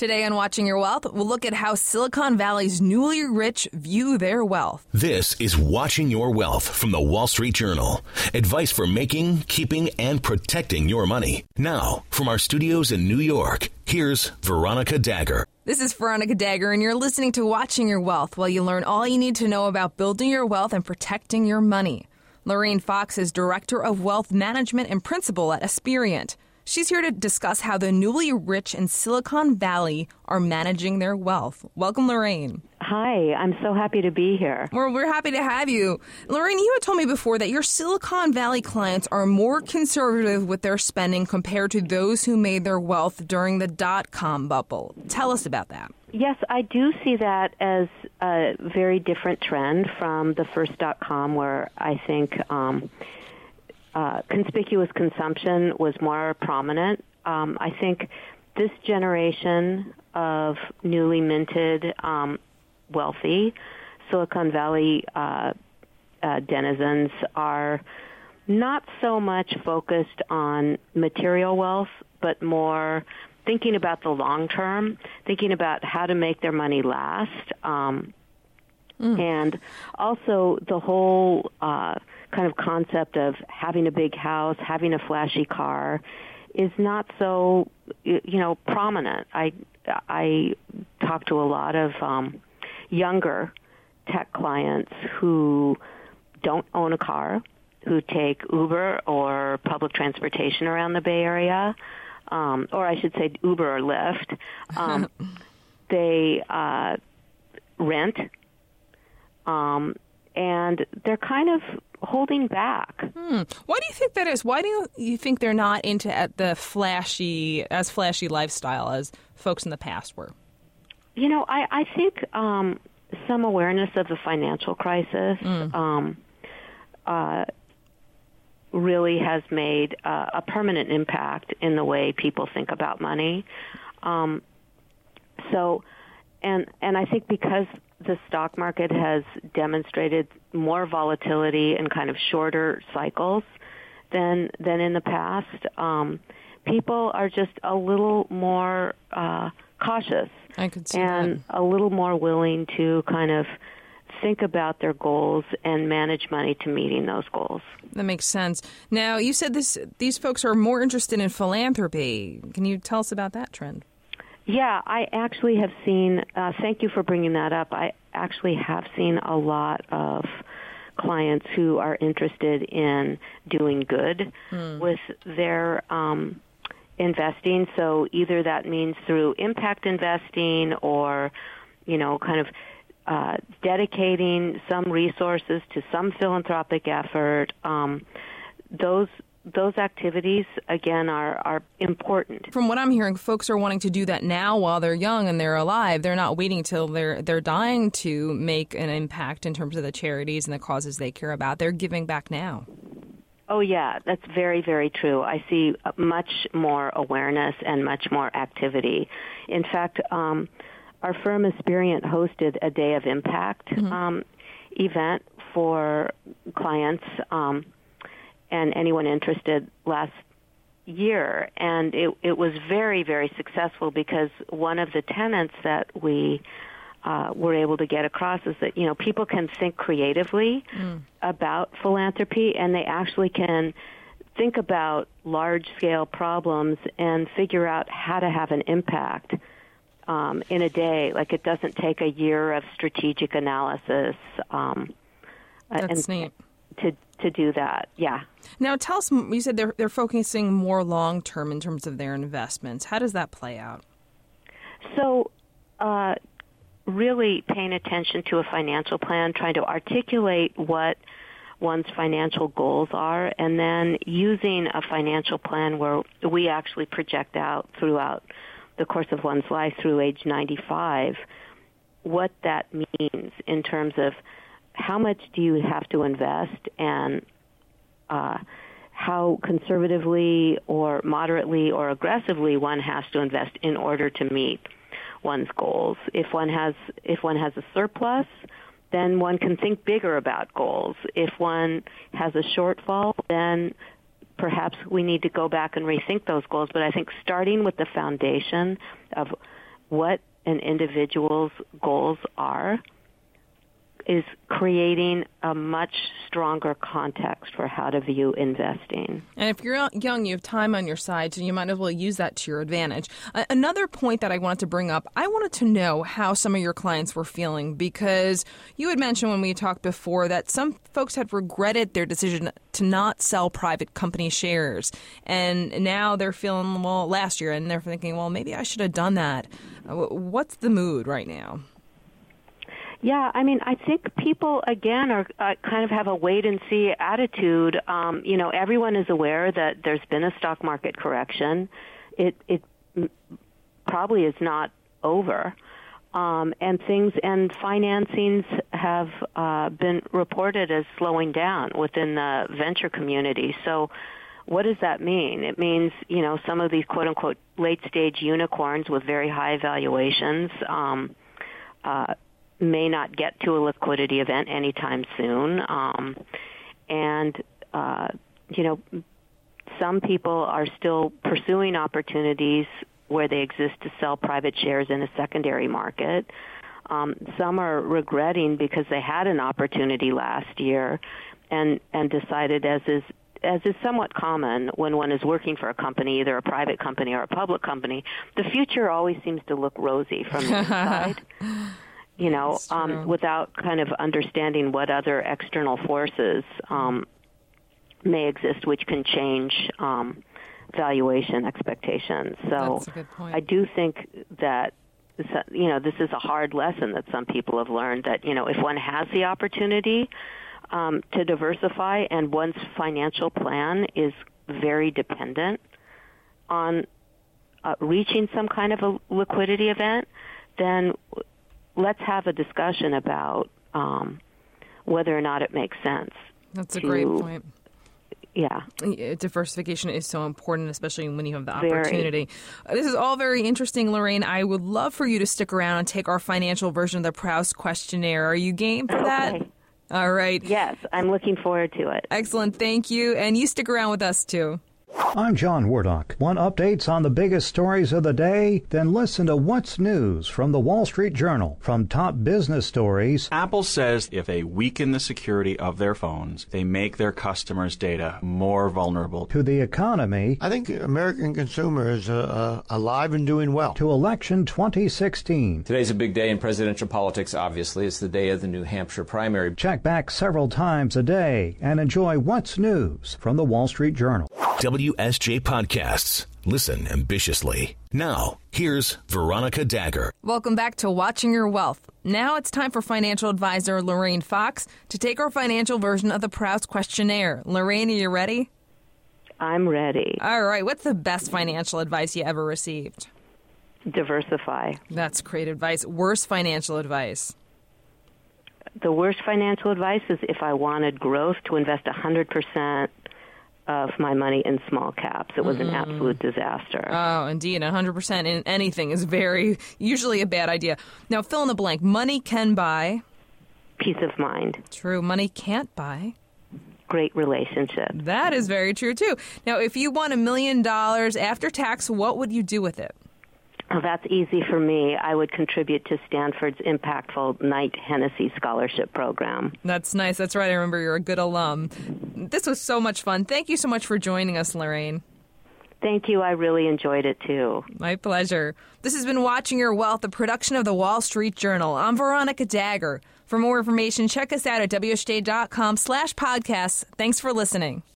Today on Watching Your Wealth, we'll look at how Silicon Valley's newly rich view their wealth. This is Watching Your Wealth from the Wall Street Journal. Advice for making, keeping, and protecting your money. Now, from our studios in New York, here's Veronica Dagher. This is Veronica Dagher, and you're listening to Watching Your Wealth while you learn all you need to know about building your wealth and protecting your money. Lorraine Fox is Director of Wealth Management and Principal at Aspiriant. She's here to discuss how the newly rich in Silicon Valley are managing their wealth. Welcome, Lorraine. Hi, I'm so happy to be here. Well, we're happy to have you. Lorraine, you had told me before that your Silicon Valley clients are more conservative with their spending compared to those who made their wealth during the dot com bubble. Tell us about that. Yes, I do see that as a very different trend from the first dot com, where I think. Um, uh, conspicuous consumption was more prominent. Um, I think this generation of newly minted, um, wealthy Silicon Valley uh, uh, denizens are not so much focused on material wealth, but more thinking about the long term, thinking about how to make their money last, um, mm. and also the whole uh, kind of concept of having a big house, having a flashy car is not so you know prominent. I I talk to a lot of um, younger tech clients who don't own a car, who take Uber or public transportation around the Bay Area, um, or I should say Uber or Lyft. Um, they uh, rent, um, and they're kind of holding back. Hmm. Why do you think that is? Why do you think they're not into the flashy, as flashy lifestyle as folks in the past were? You know, I, I think um, some awareness of the financial crisis mm. um, uh, really has made uh, a permanent impact in the way people think about money. Um, so, and and I think because the stock market has demonstrated more volatility and kind of shorter cycles than than in the past. Um, people are just a little more uh, cautious and that. a little more willing to kind of think about their goals and manage money to meeting those goals. That makes sense. Now, you said this these folks are more interested in philanthropy. Can you tell us about that trend? Yeah, I actually have seen. Uh, thank you for bringing that up. I actually have seen a lot of clients who are interested in doing good mm. with their um, investing. So either that means through impact investing or, you know, kind of uh, dedicating some resources to some philanthropic effort. Um, those those activities again are are important. From what I'm hearing, folks are wanting to do that now while they're young and they're alive. They're not waiting till they're they're dying to make an impact in terms of the charities and the causes they care about. They're giving back now. Oh yeah, that's very very true. I see much more awareness and much more activity. In fact, um, our firm Aspiriant hosted a Day of Impact mm-hmm. um, event for clients. Um, and anyone interested last year and it it was very very successful because one of the tenants that we uh, were able to get across is that you know people can think creatively mm. about philanthropy and they actually can think about large scale problems and figure out how to have an impact um, in a day like it doesn't take a year of strategic analysis um, That's and, neat. To to do that. Yeah. Now, tell us. You said they're they're focusing more long term in terms of their investments. How does that play out? So, uh, really paying attention to a financial plan, trying to articulate what one's financial goals are, and then using a financial plan where we actually project out throughout the course of one's life through age 95 what that means in terms of how much do you have to invest and uh, how conservatively or moderately or aggressively one has to invest in order to meet one's goals. If one has if one has a surplus, then one can think bigger about goals. If one has a shortfall, then perhaps we need to go back and rethink those goals. But I think starting with the foundation of what an individual's goals are is creating a much stronger context for how to view investing. And if you're young, you have time on your side, so you might as well use that to your advantage. Another point that I wanted to bring up I wanted to know how some of your clients were feeling because you had mentioned when we talked before that some folks had regretted their decision to not sell private company shares. And now they're feeling, well, last year, and they're thinking, well, maybe I should have done that. Uh, what's the mood right now? Yeah, I mean, I think people again are uh, kind of have a wait and see attitude. Um, you know, everyone is aware that there's been a stock market correction. It it probably is not over. Um, and things and financings have uh, been reported as slowing down within the venture community. So, what does that mean? It means you know some of these quote unquote late stage unicorns with very high valuations um, uh, may not get to a liquidity event anytime soon. Um, and, uh, you know, some people are still pursuing opportunities where they exist to sell private shares in a secondary market. Um, some are regretting because they had an opportunity last year and, and decided as is as is somewhat common when one is working for a company, either a private company or a public company, the future always seems to look rosy from the inside you know, um, without kind of understanding what other external forces um, may exist, which can change um, valuation expectations. So I do think that you know this is a hard lesson that some people have learned that you know if one has the opportunity um, to diversify and one's financial plan is very dependent on uh, reaching some kind of a liquidity event, then let's have a discussion about um, whether or not it makes sense. That's a to, great point. Yeah. Diversification is so important, especially when you have the opportunity. Very. This is all very interesting, Lorraine. I would love for you to stick around and take our financial version of the Proust questionnaire. Are you game for that? All right. Yes, I'm looking forward to it. Excellent. Thank you. And you stick around with us, too. I'm John Wardock. Want updates on the biggest stories of the day? Then listen to What's News from the Wall Street Journal. From top business stories, Apple says if they weaken the security of their phones, they make their customers' data more vulnerable. To the economy, I think American consumers are uh, alive and doing well. To election 2016. Today's a big day in presidential politics, obviously. It's the day of the New Hampshire primary. Check back several times a day and enjoy What's News from the Wall Street Journal. WSJ Podcasts. Listen ambitiously. Now, here's Veronica Dagher. Welcome back to Watching Your Wealth. Now it's time for financial advisor Lorraine Fox to take our financial version of the Proust questionnaire. Lorraine, are you ready? I'm ready. All right. What's the best financial advice you ever received? Diversify. That's great advice. Worst financial advice? The worst financial advice is if I wanted growth to invest 100% of my money in small caps. It was mm-hmm. an absolute disaster. Oh, indeed. 100% in anything is very, usually a bad idea. Now, fill in the blank. Money can buy. Peace of mind. True. Money can't buy. Great relationship. That is very true, too. Now, if you won a million dollars after tax, what would you do with it? Well, that's easy for me. I would contribute to Stanford's impactful Knight Hennessy Scholarship Program. That's nice. That's right. I remember you're a good alum. This was so much fun. Thank you so much for joining us, Lorraine. Thank you. I really enjoyed it too. My pleasure. This has been Watching Your Wealth, a production of the Wall Street Journal. I'm Veronica Dagher. For more information, check us out at WSJ.com slash podcasts. Thanks for listening.